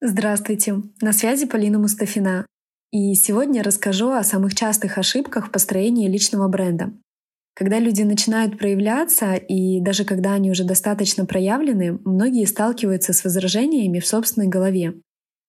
Здравствуйте, на связи Полина Мустафина. И сегодня расскажу о самых частых ошибках в построении личного бренда. Когда люди начинают проявляться, и даже когда они уже достаточно проявлены, многие сталкиваются с возражениями в собственной голове.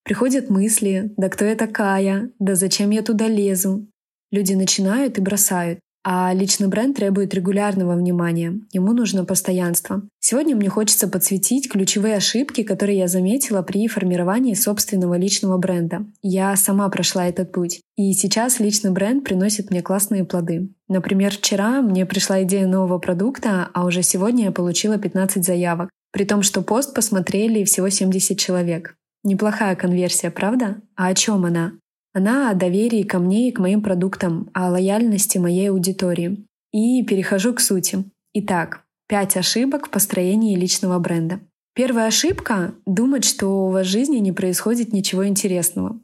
Приходят мысли «да кто я такая?», «да зачем я туда лезу?». Люди начинают и бросают. А личный бренд требует регулярного внимания. Ему нужно постоянство. Сегодня мне хочется подсветить ключевые ошибки, которые я заметила при формировании собственного личного бренда. Я сама прошла этот путь. И сейчас личный бренд приносит мне классные плоды. Например, вчера мне пришла идея нового продукта, а уже сегодня я получила 15 заявок. При том, что пост посмотрели всего 70 человек. Неплохая конверсия, правда? А о чем она? Она о доверии ко мне и к моим продуктам, о лояльности моей аудитории. И перехожу к сути. Итак, пять ошибок в построении личного бренда. Первая ошибка — думать, что у вас в жизни не происходит ничего интересного.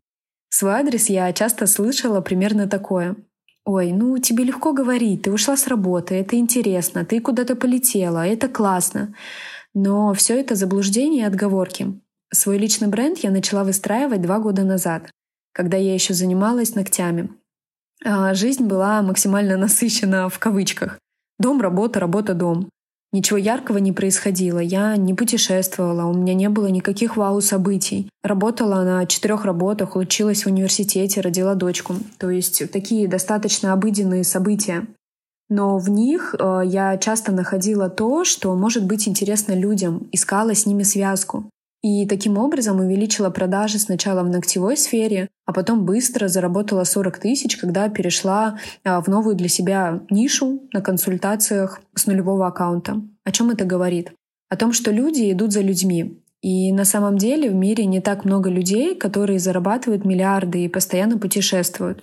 В свой адрес я часто слышала примерно такое. «Ой, ну тебе легко говорить, ты ушла с работы, это интересно, ты куда-то полетела, это классно». Но все это заблуждение и отговорки. Свой личный бренд я начала выстраивать два года назад когда я еще занималась ногтями. А жизнь была максимально насыщена в кавычках. Дом, работа, работа, дом. Ничего яркого не происходило. Я не путешествовала, у меня не было никаких вау-событий. Работала на четырех работах, училась в университете, родила дочку. То есть такие достаточно обыденные события. Но в них э, я часто находила то, что может быть интересно людям, искала с ними связку. И таким образом увеличила продажи сначала в ногтевой сфере, а потом быстро заработала 40 тысяч, когда перешла а, в новую для себя нишу на консультациях с нулевого аккаунта. О чем это говорит? О том, что люди идут за людьми. И на самом деле в мире не так много людей, которые зарабатывают миллиарды и постоянно путешествуют.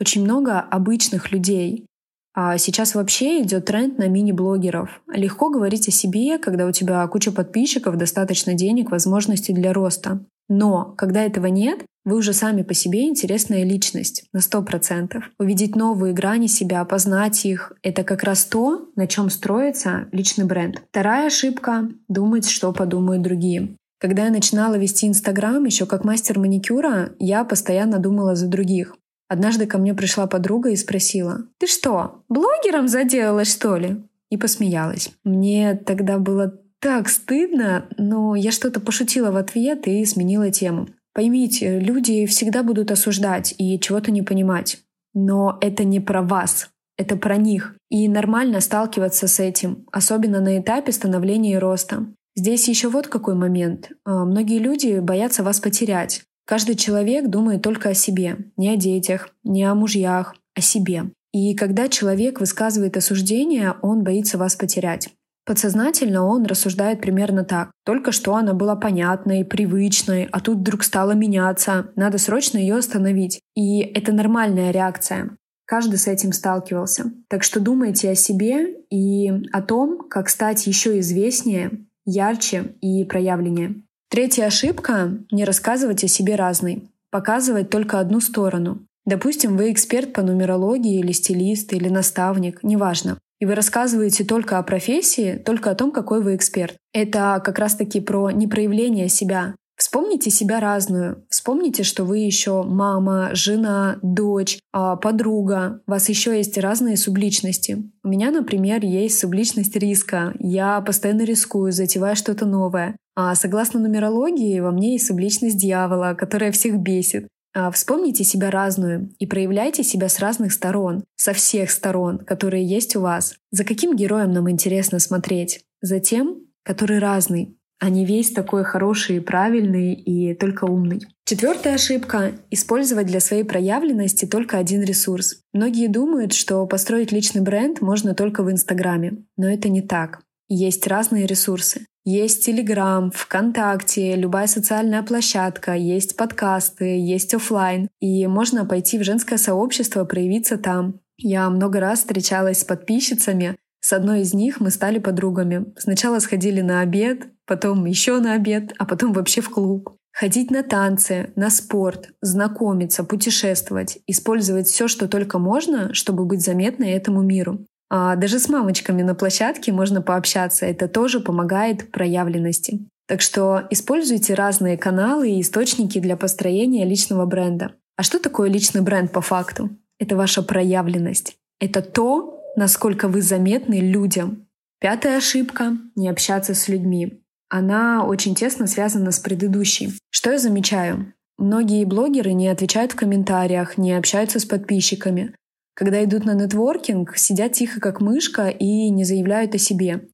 Очень много обычных людей, а сейчас вообще идет тренд на мини-блогеров. Легко говорить о себе, когда у тебя куча подписчиков, достаточно денег, возможностей для роста. Но когда этого нет, вы уже сами по себе интересная личность на 100%. Увидеть новые грани себя, познать их — это как раз то, на чем строится личный бренд. Вторая ошибка — думать, что подумают другие. Когда я начинала вести Инстаграм, еще как мастер маникюра, я постоянно думала за других. Однажды ко мне пришла подруга и спросила, «Ты что, блогером заделалась, что ли?» И посмеялась. Мне тогда было так стыдно, но я что-то пошутила в ответ и сменила тему. Поймите, люди всегда будут осуждать и чего-то не понимать. Но это не про вас, это про них. И нормально сталкиваться с этим, особенно на этапе становления и роста. Здесь еще вот какой момент. А, многие люди боятся вас потерять. Каждый человек думает только о себе, не о детях, не о мужьях, о себе. И когда человек высказывает осуждение, он боится вас потерять. Подсознательно он рассуждает примерно так. Только что она была понятной, привычной, а тут вдруг стала меняться. Надо срочно ее остановить. И это нормальная реакция. Каждый с этим сталкивался. Так что думайте о себе и о том, как стать еще известнее, ярче и проявленнее. Третья ошибка — не рассказывать о себе разной, показывать только одну сторону. Допустим, вы эксперт по нумерологии или стилист, или наставник, неважно. И вы рассказываете только о профессии, только о том, какой вы эксперт. Это как раз-таки про непроявление себя. Вспомните себя разную. Вспомните, что вы еще мама, жена, дочь, а, подруга. У вас еще есть разные субличности. У меня, например, есть субличность риска. Я постоянно рискую, затевая что-то новое. А согласно нумерологии, во мне есть субличность дьявола, которая всех бесит. А вспомните себя разную и проявляйте себя с разных сторон, со всех сторон, которые есть у вас. За каким героем нам интересно смотреть? За тем, который разный, а не весь такой хороший, правильный и только умный. Четвертая ошибка — использовать для своей проявленности только один ресурс. Многие думают, что построить личный бренд можно только в Инстаграме, но это не так. Есть разные ресурсы. Есть Телеграм, ВКонтакте, любая социальная площадка, есть подкасты, есть офлайн. И можно пойти в женское сообщество, проявиться там. Я много раз встречалась с подписчицами. С одной из них мы стали подругами. Сначала сходили на обед, потом еще на обед, а потом вообще в клуб. Ходить на танцы, на спорт, знакомиться, путешествовать, использовать все, что только можно, чтобы быть заметной этому миру. А даже с мамочками на площадке можно пообщаться. Это тоже помогает проявленности. Так что используйте разные каналы и источники для построения личного бренда. А что такое личный бренд по факту? Это ваша проявленность. Это то, насколько вы заметны людям. Пятая ошибка — не общаться с людьми. Она очень тесно связана с предыдущей. Что я замечаю? Многие блогеры не отвечают в комментариях, не общаются с подписчиками. Когда идут на нетворкинг, сидят тихо как мышка и не заявляют о себе.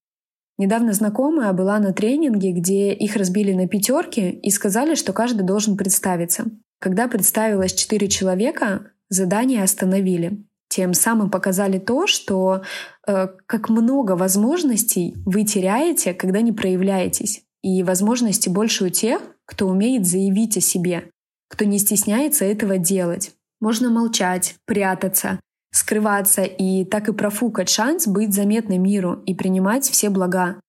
Недавно знакомая была на тренинге, где их разбили на пятерки и сказали, что каждый должен представиться. Когда представилось четыре человека, задание остановили. Тем самым показали то, что э, как много возможностей вы теряете, когда не проявляетесь. И возможности больше у тех, кто умеет заявить о себе, кто не стесняется этого делать. Можно молчать, прятаться, скрываться и так и профукать шанс быть заметным миру и принимать все блага.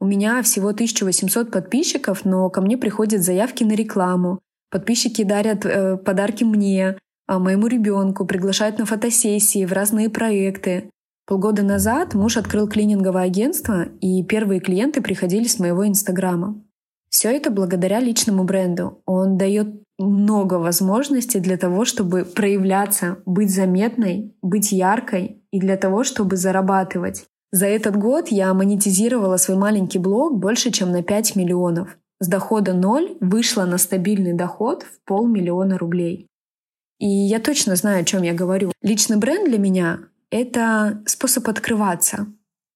У меня всего 1800 подписчиков, но ко мне приходят заявки на рекламу. Подписчики дарят э, подарки мне, а моему ребенку, приглашают на фотосессии, в разные проекты. Полгода назад муж открыл клининговое агентство, и первые клиенты приходили с моего инстаграма. Все это благодаря личному бренду. Он дает много возможностей для того, чтобы проявляться, быть заметной, быть яркой и для того, чтобы зарабатывать. За этот год я монетизировала свой маленький блог больше, чем на 5 миллионов. С дохода ноль вышла на стабильный доход в полмиллиона рублей. И я точно знаю, о чем я говорю. Личный бренд для меня — это способ открываться.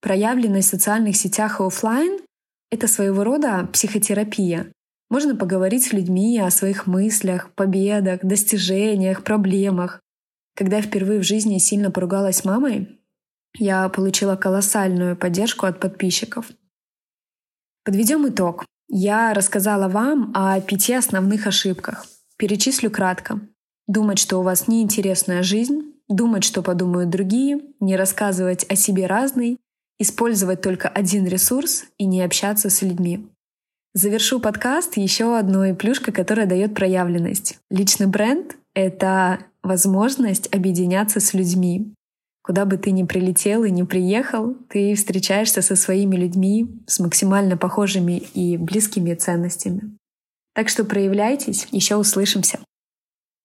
Проявленность в социальных сетях и офлайн — это своего рода психотерапия. Можно поговорить с людьми о своих мыслях, победах, достижениях, проблемах. Когда я впервые в жизни сильно поругалась с мамой, я получила колоссальную поддержку от подписчиков. Подведем итог. Я рассказала вам о пяти основных ошибках. Перечислю кратко. Думать, что у вас неинтересная жизнь, думать, что подумают другие, не рассказывать о себе разный, использовать только один ресурс и не общаться с людьми. Завершу подкаст еще одной плюшкой, которая дает проявленность. Личный бренд — это возможность объединяться с людьми. Куда бы ты ни прилетел и ни приехал, ты встречаешься со своими людьми с максимально похожими и близкими ценностями. Так что проявляйтесь, еще услышимся.